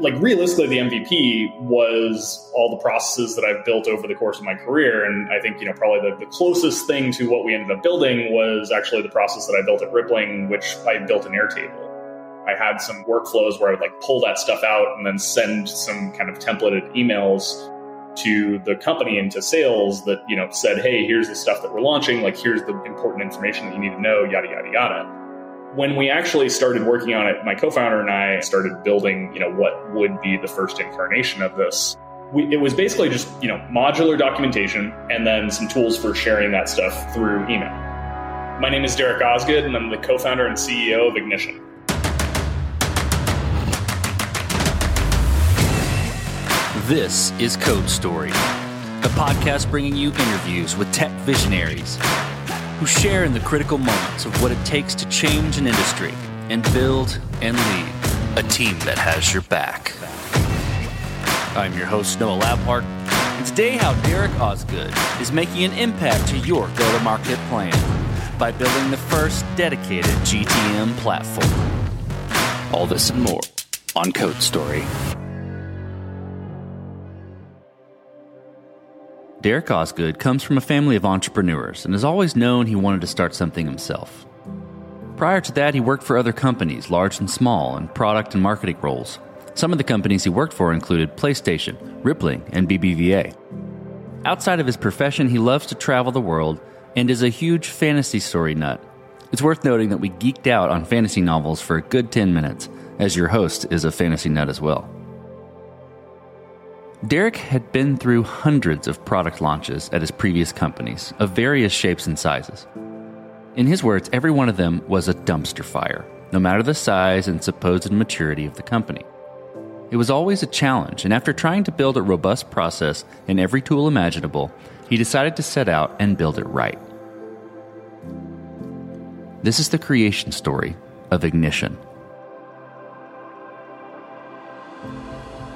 like realistically, the MVP was all the processes that I've built over the course of my career. And I think, you know, probably the, the closest thing to what we ended up building was actually the process that I built at Rippling, which I built in Airtable. I had some workflows where I would like pull that stuff out and then send some kind of templated emails to the company and to sales that, you know, said, hey, here's the stuff that we're launching. Like, here's the important information that you need to know, yada, yada, yada when we actually started working on it, my co-founder and I started building, you know, what would be the first incarnation of this. We, it was basically just, you know, modular documentation and then some tools for sharing that stuff through email. My name is Derek Osgood, and I'm the co-founder and CEO of Ignition. This is Code Story, a podcast bringing you interviews with tech visionaries who share in the critical moments of what it takes to change an industry and build and lead a team that has your back. I'm your host, Noah Labhart, and today, how Derek Osgood is making an impact to your go to market plan by building the first dedicated GTM platform. All this and more on Code Story. Derek Osgood comes from a family of entrepreneurs and has always known he wanted to start something himself. Prior to that, he worked for other companies, large and small, in product and marketing roles. Some of the companies he worked for included PlayStation, Rippling, and BBVA. Outside of his profession, he loves to travel the world and is a huge fantasy story nut. It's worth noting that we geeked out on fantasy novels for a good 10 minutes, as your host is a fantasy nut as well. Derek had been through hundreds of product launches at his previous companies of various shapes and sizes. In his words, every one of them was a dumpster fire, no matter the size and supposed maturity of the company. It was always a challenge, and after trying to build a robust process in every tool imaginable, he decided to set out and build it right. This is the creation story of Ignition.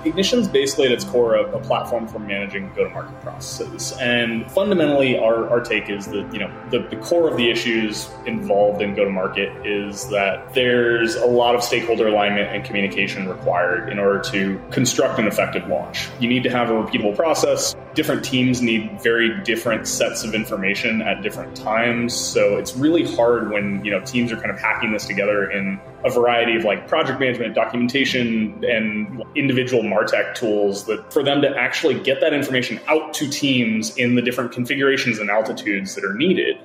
Ignition's basically at its core a, a platform for managing go-to-market processes. And fundamentally, our, our take is that you know the, the core of the issues involved in go-to-market is that there's a lot of stakeholder alignment and communication required in order to construct an effective launch. You need to have a repeatable process. Different teams need very different sets of information at different times. So it's really hard when you know teams are kind of hacking this together in a variety of like project management, documentation, and individual Martech tools that for them to actually get that information out to teams in the different configurations and altitudes that are needed.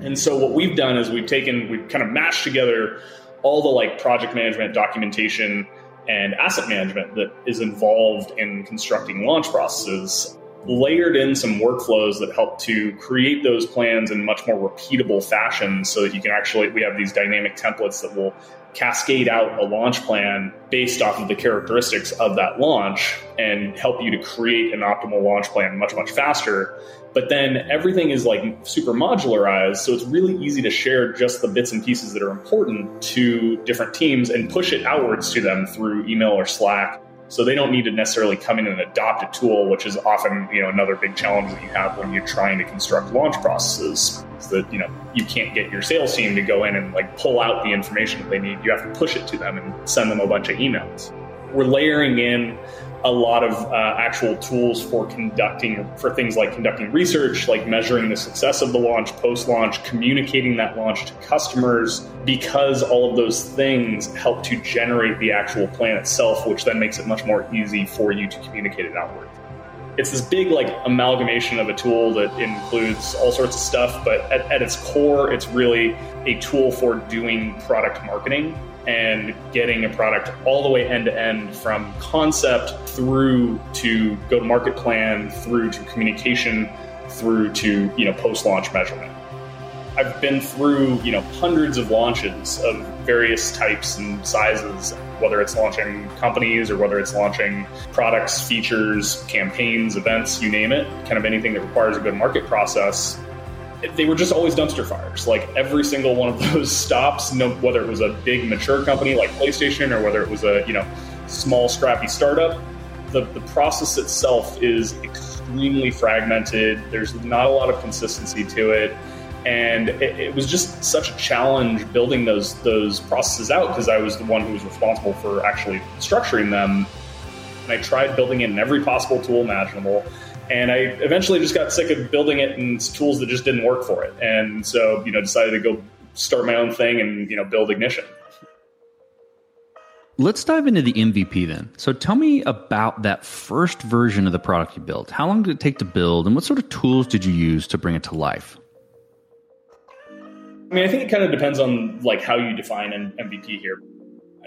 And so what we've done is we've taken, we've kind of mashed together all the like project management, documentation, and asset management that is involved in constructing launch processes layered in some workflows that help to create those plans in much more repeatable fashion so that you can actually we have these dynamic templates that will cascade out a launch plan based off of the characteristics of that launch and help you to create an optimal launch plan much much faster. But then everything is like super modularized so it's really easy to share just the bits and pieces that are important to different teams and push it outwards to them through email or slack so they don't need to necessarily come in and adopt a tool, which is often you know another big challenge that you have when you're trying to construct launch processes. Is that you know you can't get your sales team to go in and like pull out the information that they need. You have to push it to them and send them a bunch of emails. We're layering in a lot of uh, actual tools for conducting for things like conducting research like measuring the success of the launch post launch communicating that launch to customers because all of those things help to generate the actual plan itself which then makes it much more easy for you to communicate it outward. It's this big like amalgamation of a tool that includes all sorts of stuff but at, at its core it's really a tool for doing product marketing and getting a product all the way end to end from concept through to go to market plan through to communication through to you know post launch measurement. I've been through you know hundreds of launches of various types and sizes whether it's launching companies or whether it's launching products features campaigns events you name it kind of anything that requires a good market process they were just always dumpster fires. Like every single one of those stops, no, whether it was a big mature company like PlayStation or whether it was a you know small scrappy startup, the, the process itself is extremely fragmented. There's not a lot of consistency to it. And it, it was just such a challenge building those those processes out because I was the one who was responsible for actually structuring them And I tried building in every possible tool imaginable. And I eventually just got sick of building it and tools that just didn't work for it. And so, you know, decided to go start my own thing and, you know, build Ignition. Let's dive into the MVP then. So tell me about that first version of the product you built. How long did it take to build and what sort of tools did you use to bring it to life? I mean, I think it kind of depends on like how you define an MVP here.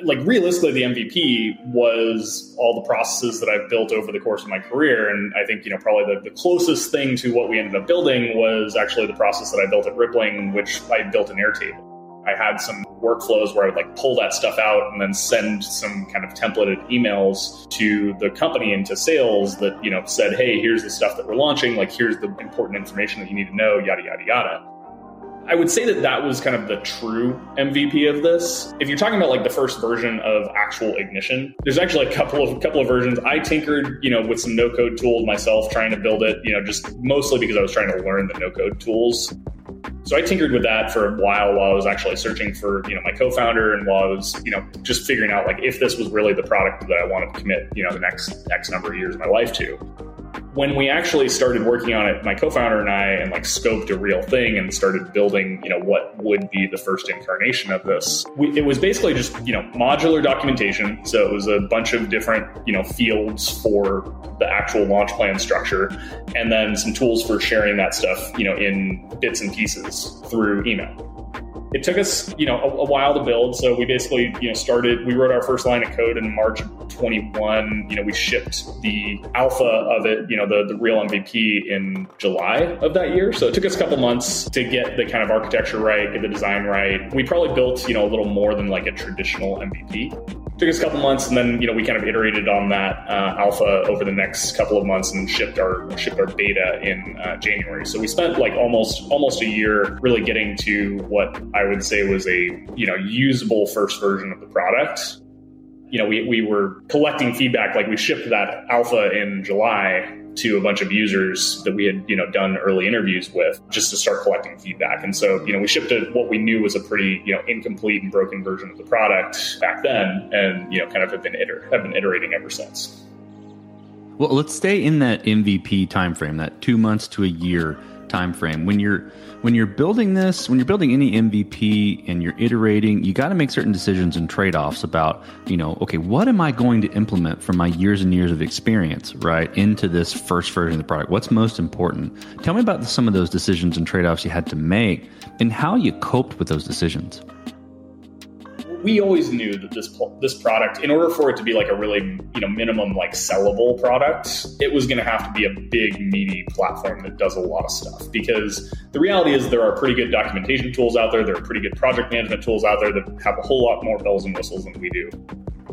Like realistically, the MVP was all the processes that I've built over the course of my career, and I think you know probably the, the closest thing to what we ended up building was actually the process that I built at Rippling, which I built in Airtable. I had some workflows where I would like pull that stuff out and then send some kind of templated emails to the company and to sales that, you know, said, hey, here's the stuff that we're launching. Like, here's the important information that you need to know, yada, yada, yada. I would say that that was kind of the true MVP of this. If you're talking about like the first version of actual ignition, there's actually a couple of couple of versions. I tinkered, you know, with some no code tools myself, trying to build it, you know, just mostly because I was trying to learn the no code tools. So I tinkered with that for a while while I was actually searching for, you know, my co-founder and while I was, you know, just figuring out like if this was really the product that I wanted to commit, you know, the next X number of years of my life to when we actually started working on it, my co-founder and I, and like scoped a real thing and started building, you know, what would be the first incarnation of this. We, it was basically just, you know, modular documentation. So it was a bunch of different, you know, fields for the actual launch plan structure, and then some tools for sharing that stuff, you know, in bits and pieces through email it took us you know a, a, while to build. So we basically you know started we wrote our first line of code in march of 21 you know we shipped the alpha of it you know the, the real mvp in july of that year. So it took us a couple months to get the kind of architecture right get the design right. We probably built you know a little more than like a traditional mvp took us a couple months, and then you know we kind of iterated on that uh, alpha over the next couple of months and shipped our shipped our beta in uh, January. So we spent like almost almost a year really getting to what I would say was a you know usable first version of the product. You know, we, we were collecting feedback, like we shipped that alpha in July to a bunch of users that we had, you know, done early interviews with just to start collecting feedback. And so, you know, we shipped a, what we knew was a pretty, you know, incomplete and broken version of the product back then and, you know, kind of have been iter- have been iterating ever since. Well, let's stay in that MVP timeframe, that 2 months to a year timeframe. When you're when you're building this, when you're building any MVP and you're iterating, you got to make certain decisions and trade offs about, you know, okay, what am I going to implement from my years and years of experience, right, into this first version of the product? What's most important? Tell me about some of those decisions and trade offs you had to make and how you coped with those decisions we always knew that this this product, in order for it to be like a really you know minimum like sellable product, it was going to have to be a big meaty platform that does a lot of stuff. Because the reality is there are pretty good documentation tools out there, there are pretty good project management tools out there that have a whole lot more bells and whistles than we do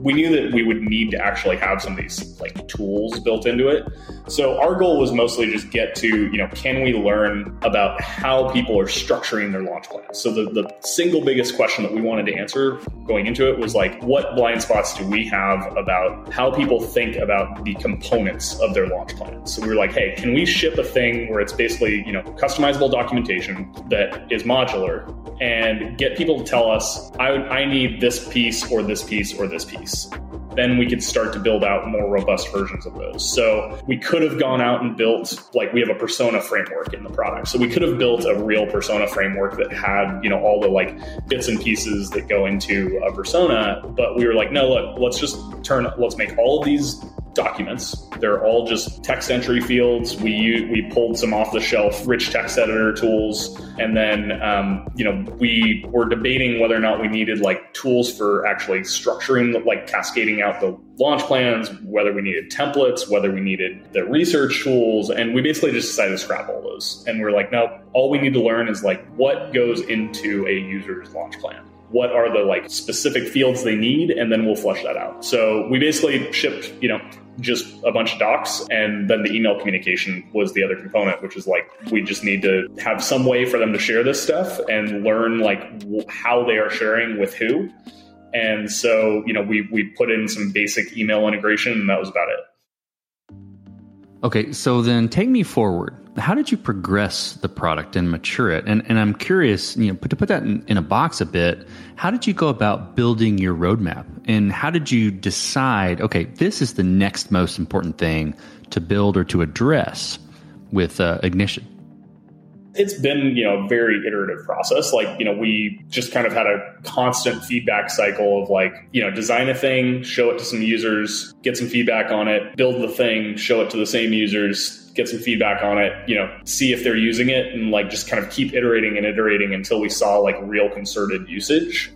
we knew that we would need to actually have some of these like tools built into it. So our goal was mostly just get to, you know, can we learn about how people are structuring their launch plans? So the, the single biggest question that we wanted to answer going into it was like, what blind spots do we have about how people think about the components of their launch plans? So we were like, hey, can we ship a thing where it's basically, you know, customizable documentation that is modular and get people to tell us, I, I need this piece or this piece or this piece. Then we could start to build out more robust versions of those. So we could have gone out and built, like we have a persona framework in the product. So we could have built a real persona framework that had, you know, all the like bits and pieces that go into a persona. But we were like, no, look, let's just turn, let's make all of these documents. They're all just text entry fields. We we pulled some off the shelf rich text editor tools, and then um, you know we were debating whether or not we needed like tools for actually structuring, like cascading out the launch plans, whether we needed templates, whether we needed the research tools, and we basically just decided to scrap all those. And we're like, no, all we need to learn is like what goes into a user's launch plan what are the like specific fields they need and then we'll flush that out. So we basically shipped you know just a bunch of docs and then the email communication was the other component which is like we just need to have some way for them to share this stuff and learn like how they are sharing with who. And so you know we we put in some basic email integration and that was about it. Okay, so then take me forward. How did you progress the product and mature it? And, and I'm curious, you know, to put that in, in a box a bit, how did you go about building your roadmap? And how did you decide, okay, this is the next most important thing to build or to address with uh, Ignition? It's been you know a very iterative process. Like you know we just kind of had a constant feedback cycle of like you know design a thing show it to some users get some feedback on it build the thing show it to the same users get some feedback on it you know see if they're using it and like just kind of keep iterating and iterating until we saw like real concerted usage.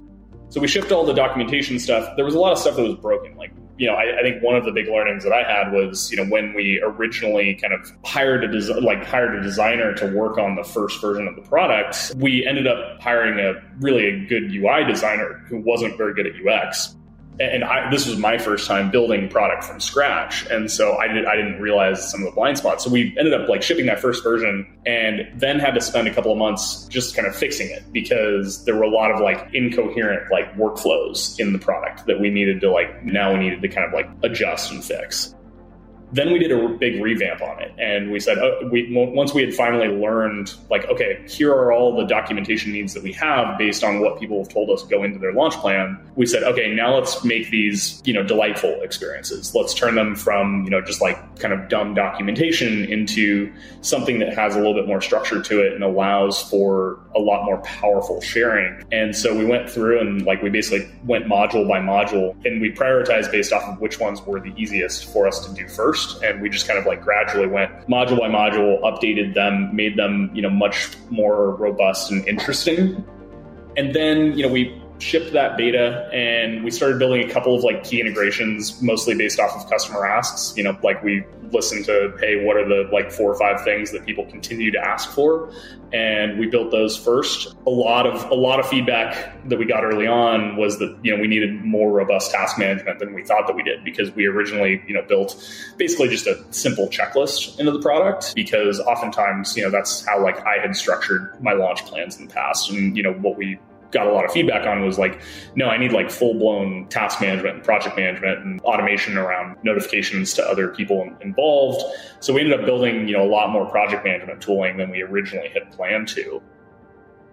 So we shipped all the documentation stuff. There was a lot of stuff that was broken like you know, I, I, think one of the big learnings that I had was, you know, when we originally kind of hired a like hired a designer to work on the first version of the product, we ended up hiring a really a good UI designer who wasn't very good at UX and I, this was my first time building product from scratch. And so I, did, I didn't realize some of the blind spots. So we ended up like shipping that first version and then had to spend a couple of months just kind of fixing it because there were a lot of like incoherent like workflows in the product that we needed to like now we needed to kind of like adjust and fix then we did a big revamp on it. And we said oh, we once we had finally learned like okay here are all the documentation needs that we have based on what people have told us go into their launch plan we said okay now let's make these you know delightful experiences. Let's turn them from you know just like kind of dumb documentation into something that has a little bit more structure to it and allows for a lot more powerful sharing. And so we went through and like we basically went module by module and we prioritized based off of which ones were the easiest for us to do first first, and we just kind of like gradually went module by module, updated them, made them you know much more robust and interesting. And then you know we shipped that beta and we started building a couple of like key integrations mostly based off of customer asks. You know like we listened to hey what are the like four or five things that people continue to ask for? And we built those first. A lot of a lot of feedback that we got early on was that you know we needed more robust task management than we thought that we did because we originally you know built basically just a simple checklist into the product because oftentimes you know that's how like i had structured my launch plans in the past and you know what we got a lot of feedback on was like, no, I need like full blown task management and project management and automation around notifications to other people involved. So we ended up building, you know, a lot more project management tooling than we originally had planned to.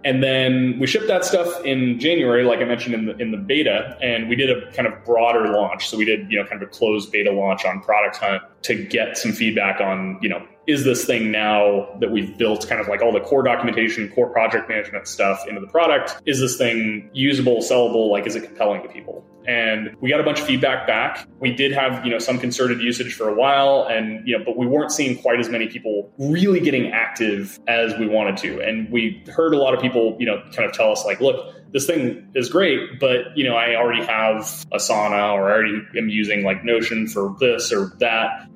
And then we shipped that stuff in January, like I mentioned in the in the beta, and we did a kind of broader launch. So we did, you know, kind of a closed beta launch on Product Hunt to get some feedback on, you know, is this thing now that we've built kind of like all the core documentation, core project management stuff into the product, is this thing usable, sellable? Like, is it compelling to people? And we got a bunch of feedback back. We did have, you know, some concerted usage for a while and, you know, but we weren't seeing quite as many people really getting active as we wanted to. And we heard a lot of people, you know, kind of tell us like, look, this thing is great, but you know, I already have Asana or I already am using like Notion for this or that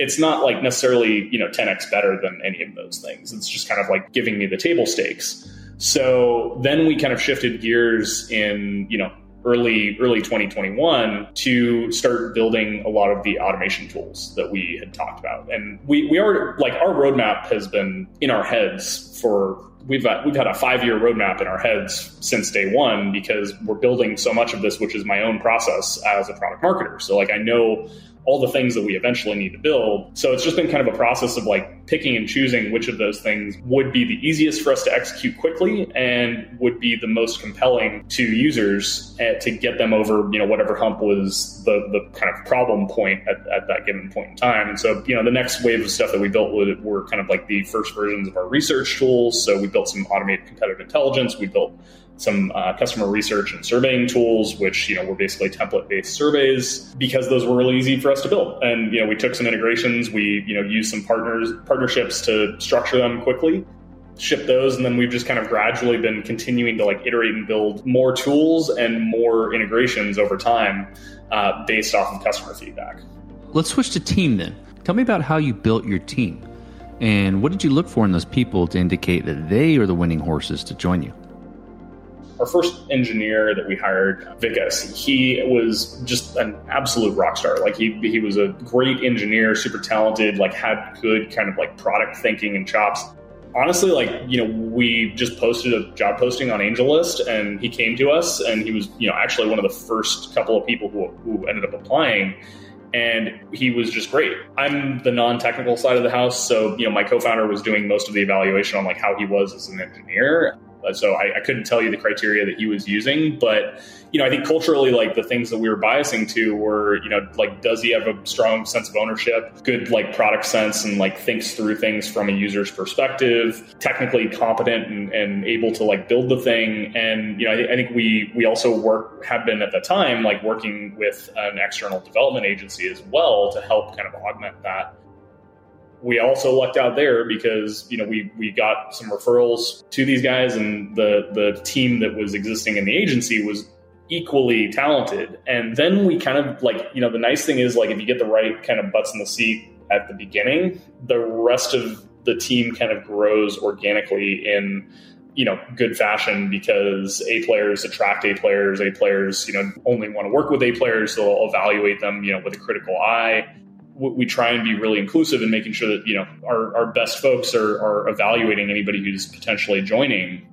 it's not like necessarily you know 10x better than any of those things it's just kind of like giving me the table stakes so then we kind of shifted gears in you know early early 2021 to start building a lot of the automation tools that we had talked about. And we we are like our roadmap has been in our heads for we've had, we've had a five year roadmap in our heads since day one because we're building so much of this, which is my own process as a product marketer. So like I know all the things that we eventually need to build. So it's just been kind of a process of like picking and choosing which of those things would be the easiest for us to execute quickly and would be the most compelling to users eh, to get them over, you know, whatever hump was the, the kind of problem point at, at that given point in time. And so, you know, the next wave of stuff that we built were kind of like the first versions of our research tools. So we built some automated competitive intelligence. We built some uh, customer research and surveying tools, which you know were basically template-based surveys, because those were really easy for us to build. And you know, we took some integrations, we you know used some partners partnerships to structure them quickly, ship those, and then we've just kind of gradually been continuing to like iterate and build more tools and more integrations over time, uh, based off of customer feedback. Let's switch to team then. Tell me about how you built your team. And what did you look for in those people to indicate that they are the winning horses to join you? our first engineer that we hired, Vikas, he was just an absolute rock star. Like he he was a great engineer, super talented, like had good kind of like product thinking and chops. Honestly, like, you know, we just posted a job posting on AngelList and he came to us and he was, you know, actually one of the first couple of people who, who ended up applying and he was just great. I'm the non-technical side of the house, so you know my co-founder was doing most of the evaluation on like how he was as an engineer. Uh, so I, I, couldn't tell you the criteria that he was using, but you know, I think culturally, like the things that we were biasing to were, you know, like does he have a strong sense of ownership, good like product sense, and like thinks through things from a user's perspective, technically competent and, and able to like build the thing, and you know, I, I think we we also work have been at the time like working with an external development agency as well to help kind of augment that we also lucked out there because you know we we got some referrals to these guys and the the team that was existing in the agency was equally talented. And then we kind of like you know the nice thing is like if you get the right kind of butts in the seat at the beginning the rest of the team kind of grows organically in you know good fashion because a players attract a players a players you know only want to work with a players so they'll evaluate them you know with a critical eye we try and be really inclusive in making sure that you know our, our best folks are, are evaluating anybody who's potentially joining.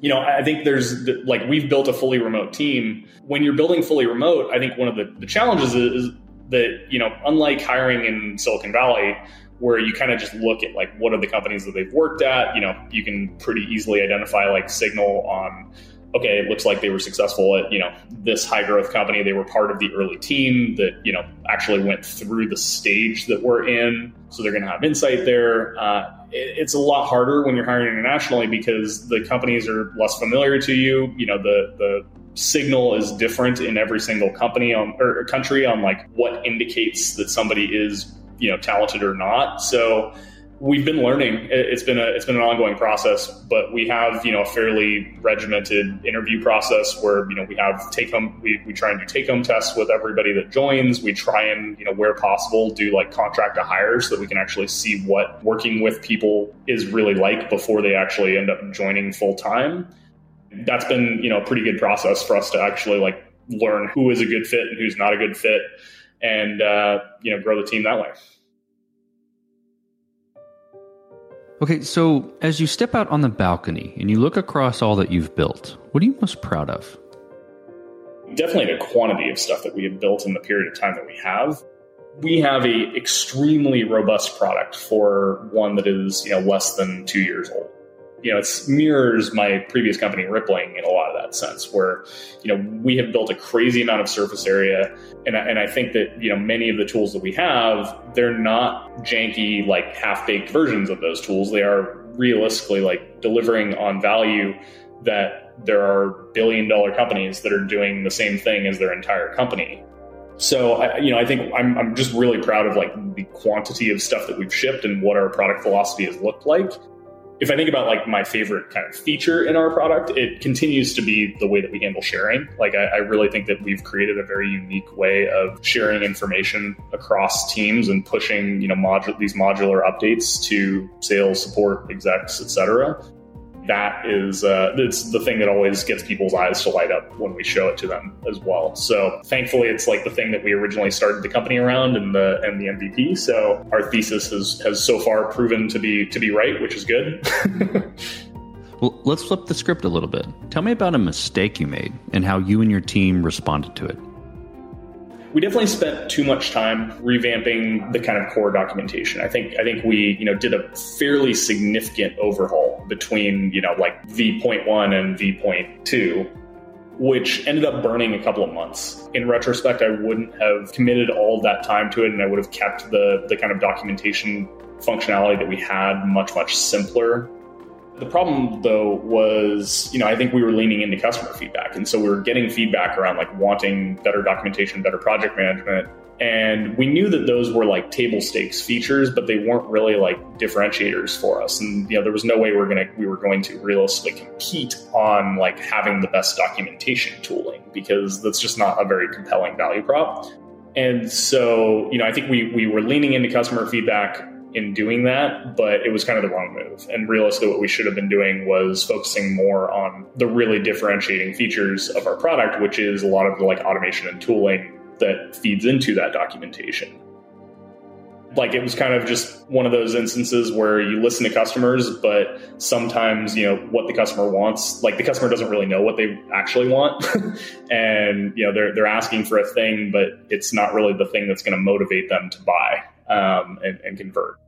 You know i think there's like we've built a fully remote team. When you're building fully remote i think one of the, the challenges is that you know unlike hiring in silicon valley where you kind of just look at like what are the companies that they've worked at you know you can pretty easily identify like signal on okay, it looks like they were successful at, you know, this high growth company. They were part of the early team that, you know, actually went through the stage that we're in. So they're going to have insight there. Uh, it, it's a lot harder when you're hiring internationally because the companies are less familiar to you. You know, the, the, signal is different in every single company on or country on like what indicates that somebody is you know talented or not so we've been learning. It's been a it's been an ongoing process, but we have you know a fairly regimented interview process where you know we have take home we, we try and do take home tests with everybody that joins. We try and you know where possible do like contract to hire so that we can actually see what working with people is really like before they actually end up joining full time. That's been you know a pretty good process for us to actually like learn who is a good fit and who's not a good fit, and uh, you know grow the team that way. Okay, so as you step out on the balcony and you look across all that you've built, what are you most proud of? Definitely the quantity of stuff that we have built in the period of time that we have. We have a extremely robust product for one that is, you know, less than two years old you know, it mirrors my previous company, Rippling, in a lot of that sense, where, you know, we have built a crazy amount of surface area. And I, and I think that, you know, many of the tools that we have, they're not janky, like half baked versions of those tools. They are realistically like delivering on value that there are billion dollar companies that are doing the same thing as their entire company. So, I, you know, I think I'm, I'm just really proud of like the quantity of stuff that we've shipped and what our product philosophy has looked like if I think about like my favorite kind of feature in our product, it continues to be the way that we handle sharing. Like I, I, really think that we've created a very unique way of sharing information across teams and pushing, you know, modu- these modular updates to sales, support, execs, etc that is uh, it's the thing that always gets people's eyes to light up when we show it to them as well. So thankfully, it's like the thing that we originally started the company around and the and the MVP. So our thesis has has so far proven to be to be right, which is good. well, let's flip the script a little bit. Tell me about a mistake you made and how you and your team responded to it we definitely spent too much time revamping the kind of core documentation. I think I think we you know did a fairly significant overhaul between you know like v.1 and v.2 which ended up burning a couple of months. In retrospect, I wouldn't have committed all that time to it and I would have kept the the kind of documentation functionality that we had much much simpler the problem, though, was, you know, I think we were leaning into customer feedback. And so we were getting feedback around like wanting better documentation, better project management. And we knew that those were like table stakes features, but they weren't really like differentiators for us. And, you know, there was no way we were to, we were going to realistically compete on like having the best documentation tooling because that's just not a very compelling value prop. And so, you know, I think we, we were leaning into customer feedback in doing that, but it was kind of the wrong move. And realistically, what we should have been doing was focusing more on the really differentiating features of our product, which is a lot of the like automation and tooling that feeds into that documentation. like it was kind of just one of those instances where you listen to customers but sometimes you know what the customer wants like the customer doesn't really know what they actually want and you know they're, they're asking for a thing but it's not really the thing that's going to motivate them to buy um, and, and convert.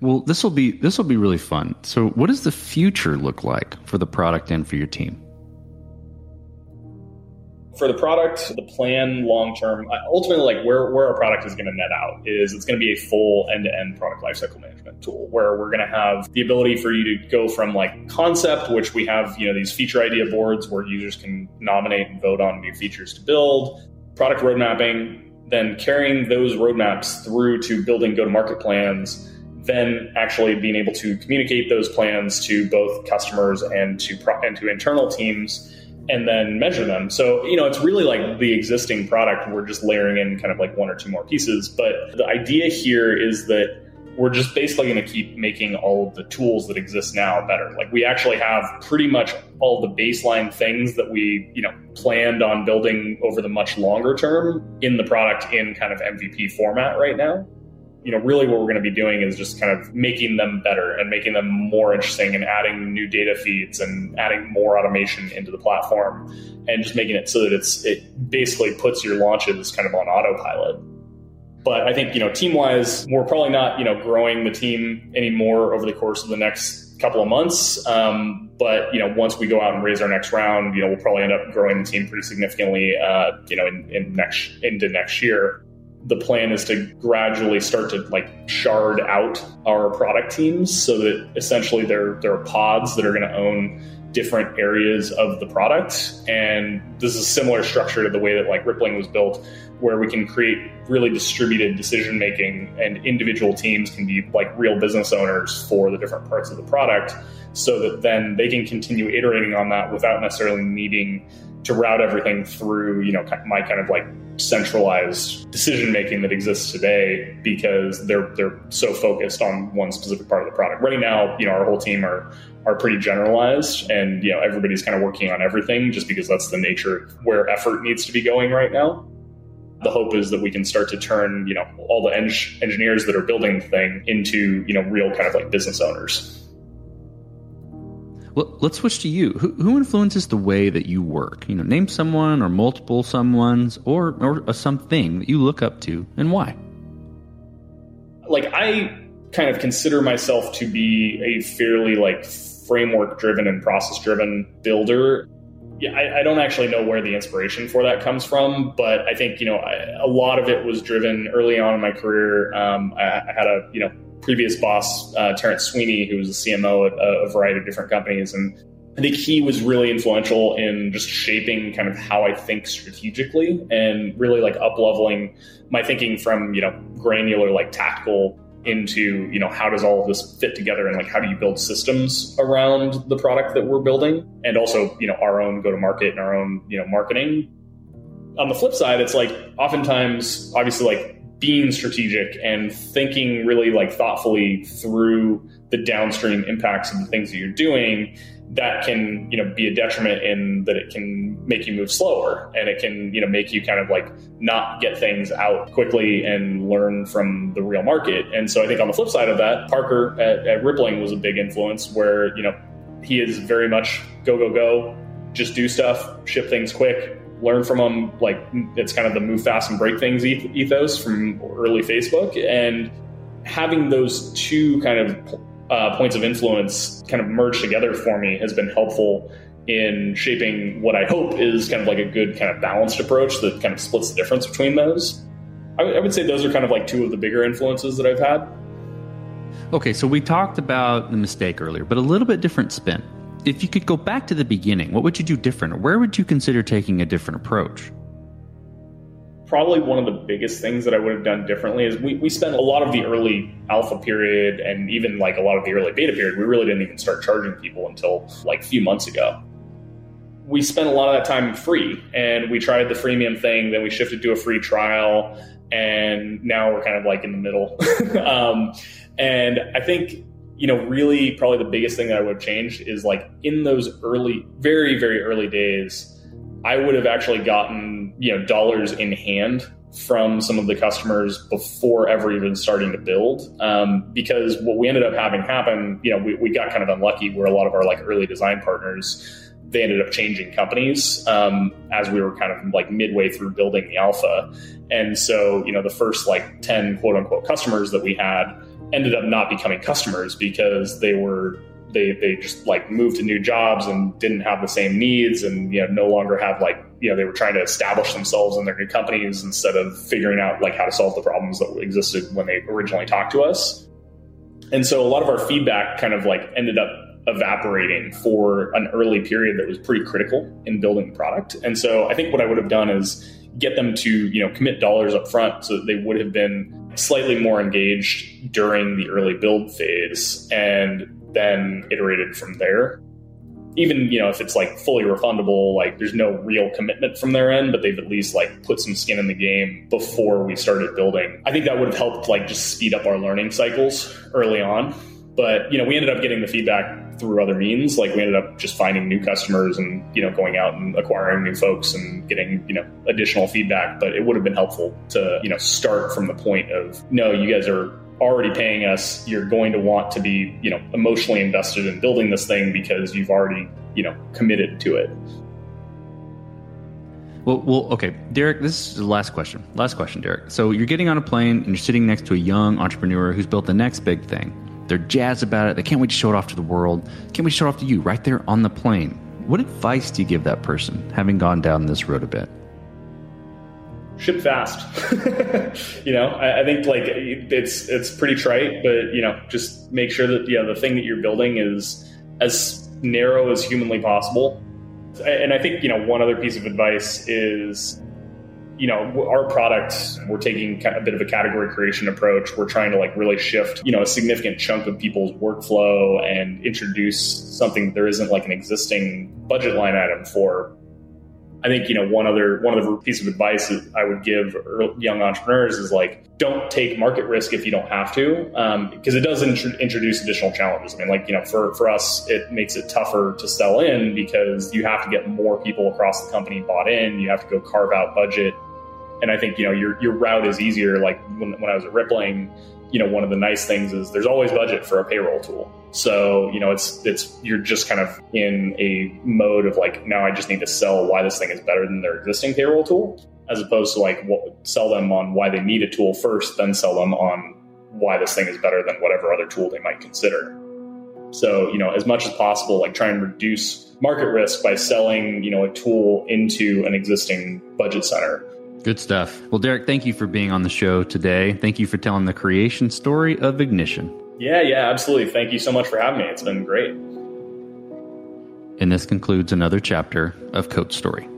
Well this will be this will be really fun. So what does the future look like for the product and for your team? For the product, the plan long term, uh, ultimately, like where, where our product is going to net out is it's going to be a full end to end product lifecycle management tool where we're going to have the ability for you to go from like concept, which we have, you know, these feature idea boards where users can nominate and vote on new features to build, product road mapping, then carrying those roadmaps through to building go to market plans then actually being able to communicate those plans to both customers and to pro- and to internal teams and then measure them. So, you know, it's really like the existing product. We're just layering in kind of like one or two more pieces. But the idea here is that we're just basically going to keep making all of the tools that exist now better. Like we actually have pretty much all the baseline things that we, you know, planned on building over the much longer term in the product in kind of MVP format right now you know, really what we're going to be doing is just kind of making them better and making them more interesting and adding new data feeds and adding more automation into the platform and just making it so that it's it basically puts your launches kind of on autopilot. But I think, you know, team wise, we're probably not, you know, growing the team anymore over the course of the next couple of months. Um, but, you know, once we go out and raise our next round, you know, we'll probably end up growing the team pretty significantly, uh, you know, in, in next, into next year the plan is to gradually start to like shard out our product teams so that essentially there there are pods that are going to own different areas of the product. And this is a similar structure to the way that like rippling was built where we can create really distributed decision making and individual teams can be like real business owners for the different parts of the product so that then they can continue iterating on that without necessarily needing to route everything through you know my kind of like centralized decision making that exists today because they're they're so focused on one specific part of the product. Right now, you know, our whole team are are pretty generalized and you know everybody's kind of working on everything just because that's the nature where effort needs to be going right now. The hope is that we can start to turn, you know, all the eng- engineers that are building the thing into, you know, real kind of like business owners. Let's switch to you. Who, who, influences the way that you work? You know, name someone or multiple someone's or or a something that you look up to, and why. Like I kind of consider myself to be a fairly like framework driven and process driven builder. Yeah, I, I, don't actually know where the inspiration for that comes from, but I think you know I, a lot of it was driven early on in my career. Um, I, I had a you know previous boss, uh, Terrence Sweeney, who was a CMO at a, variety of different companies. And I think he was really influential in just shaping kind of how I think strategically and really like up leveling my thinking from, you know, granular, like tactical into, you know, how does all of this fit together and like how do you build systems around the product that we're building and also, you know, our own go to market and our own, you know, marketing. On the flip side, it's like oftentimes, obviously, like being strategic and thinking really like thoughtfully through the downstream impacts of the things that you're doing that can you know be a detriment in that it can make you move slower and it can you know make you kind of like not get things out quickly and learn from the real market. And so i think on the flip side of that parker at, at rippling was a big influence where you know he is very much go go go just do stuff ship things quick learn from them. Like it's kind of the move fast and break things ethos from early Facebook, and having those two kind of uh, points of influence kind of merge together for me has been helpful in shaping what I hope is kind of like a good kind of balanced approach that kind of splits the difference between those. I, would say those are kind of like two of the bigger influences that I've had. Okay, so we talked about the mistake earlier, but a little bit different spin if you could go back to the beginning, what would you do different? Where would you consider taking a different approach? Probably one of the biggest things that I would have done differently is we, we spent a lot of the early alpha period and even like a lot of the early beta period, we really didn't even start charging people until like a few months ago. We spent a lot of that time free and we tried the freemium thing, then we shifted to a free trial, and now we're kind of like in the middle. um, and I think you know, really probably the biggest thing that I would have changed is like in those early, very, very early days, I would have actually gotten, you know, dollars in hand from some of the customers before ever even starting to build. Um, because what we ended up having happen, you know, we, we got kind of unlucky where a lot of our like early design partners they ended up changing companies um, as we were kind of like midway through building the alpha. And so, you know, the first like 10 quote unquote customers that we had ended up not becoming customers because they were they they just like moved to new jobs and didn't have the same needs and you know no longer have like you know they were trying to establish themselves in their new companies instead of figuring out like how to solve the problems that existed when they originally talked to us. And so a lot of our feedback kind of like ended up evaporating for an early period that was pretty critical in building the product. And so i think what i would have done is get them to you know commit dollars up front so that they would have been slightly more engaged during the early build phase and then iterated from there. Even, you know, if it's like fully refundable, like there's no real commitment from their end, but they've at least like put some skin in the game before we started building. I think that would have helped like just speed up our learning cycles early on. But, you know, we ended up getting the feedback through other means. Like we ended up just finding new customers and, you know, going out and acquiring new folks and getting, you know, additional feedback. But it would have been helpful to, you know, start from the point of, no, you guys are already paying us, you're going to want to be, you know, emotionally invested in building this thing because you've already, you know, committed to it. Well, well, okay, Derek. This is the last question. Last question, Derek. So you're getting on a plane and you're sitting next to a young entrepreneur who's built the next big thing. They're jazzed about it. They can't wait to show it off to the world. Can't to show it off to you right there on the plane. What advice do you give that person, having gone down this road a bit? ship fast. you know, I, I, think like it's it's pretty trite, but you know, just make sure that yeah, the thing that you're building is as narrow as humanly possible. And I think you know one other piece of advice is you know our product we're taking a bit of a category creation approach we're trying to like really shift you know a significant chunk of people's workflow and introduce something there isn't like an existing budget line item for I think you know one other one of the piece of advice that I would give young entrepreneurs is like don't take market risk if you don't have to because um, it does int- introduce additional challenges. I mean, like you know, for for us, it makes it tougher to sell in because you have to get more people across the company bought in. You have to go carve out budget, and I think you know your your route is easier. Like when when I was at Rippling, you know, one of the nice things is there's always budget for a payroll tool. So, you know, it's it's you're just kind of in a mode of like now I just need to sell why this thing is better than their existing payroll tool, as opposed to like what, sell them on why they need a tool first, then sell them on why this thing is better than whatever other tool they might consider. So, you know, as much as possible, like try and reduce market risk by selling, you know, a tool into an existing budget center Good stuff. Well, Derek, thank you for being on the show today. Thank you for telling the creation story of Ignition. Yeah, yeah, absolutely. Thank you so much for having me. It's been great. And this concludes another chapter of Code Story.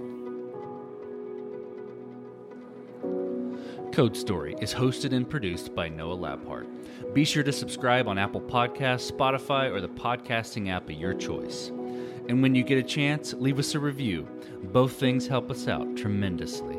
Code Story is hosted and produced by Noah Labhart. Be sure to subscribe on Apple Podcasts, Spotify, or the podcasting app of your choice. And when you get a chance, leave us a review. Both things help us out tremendously.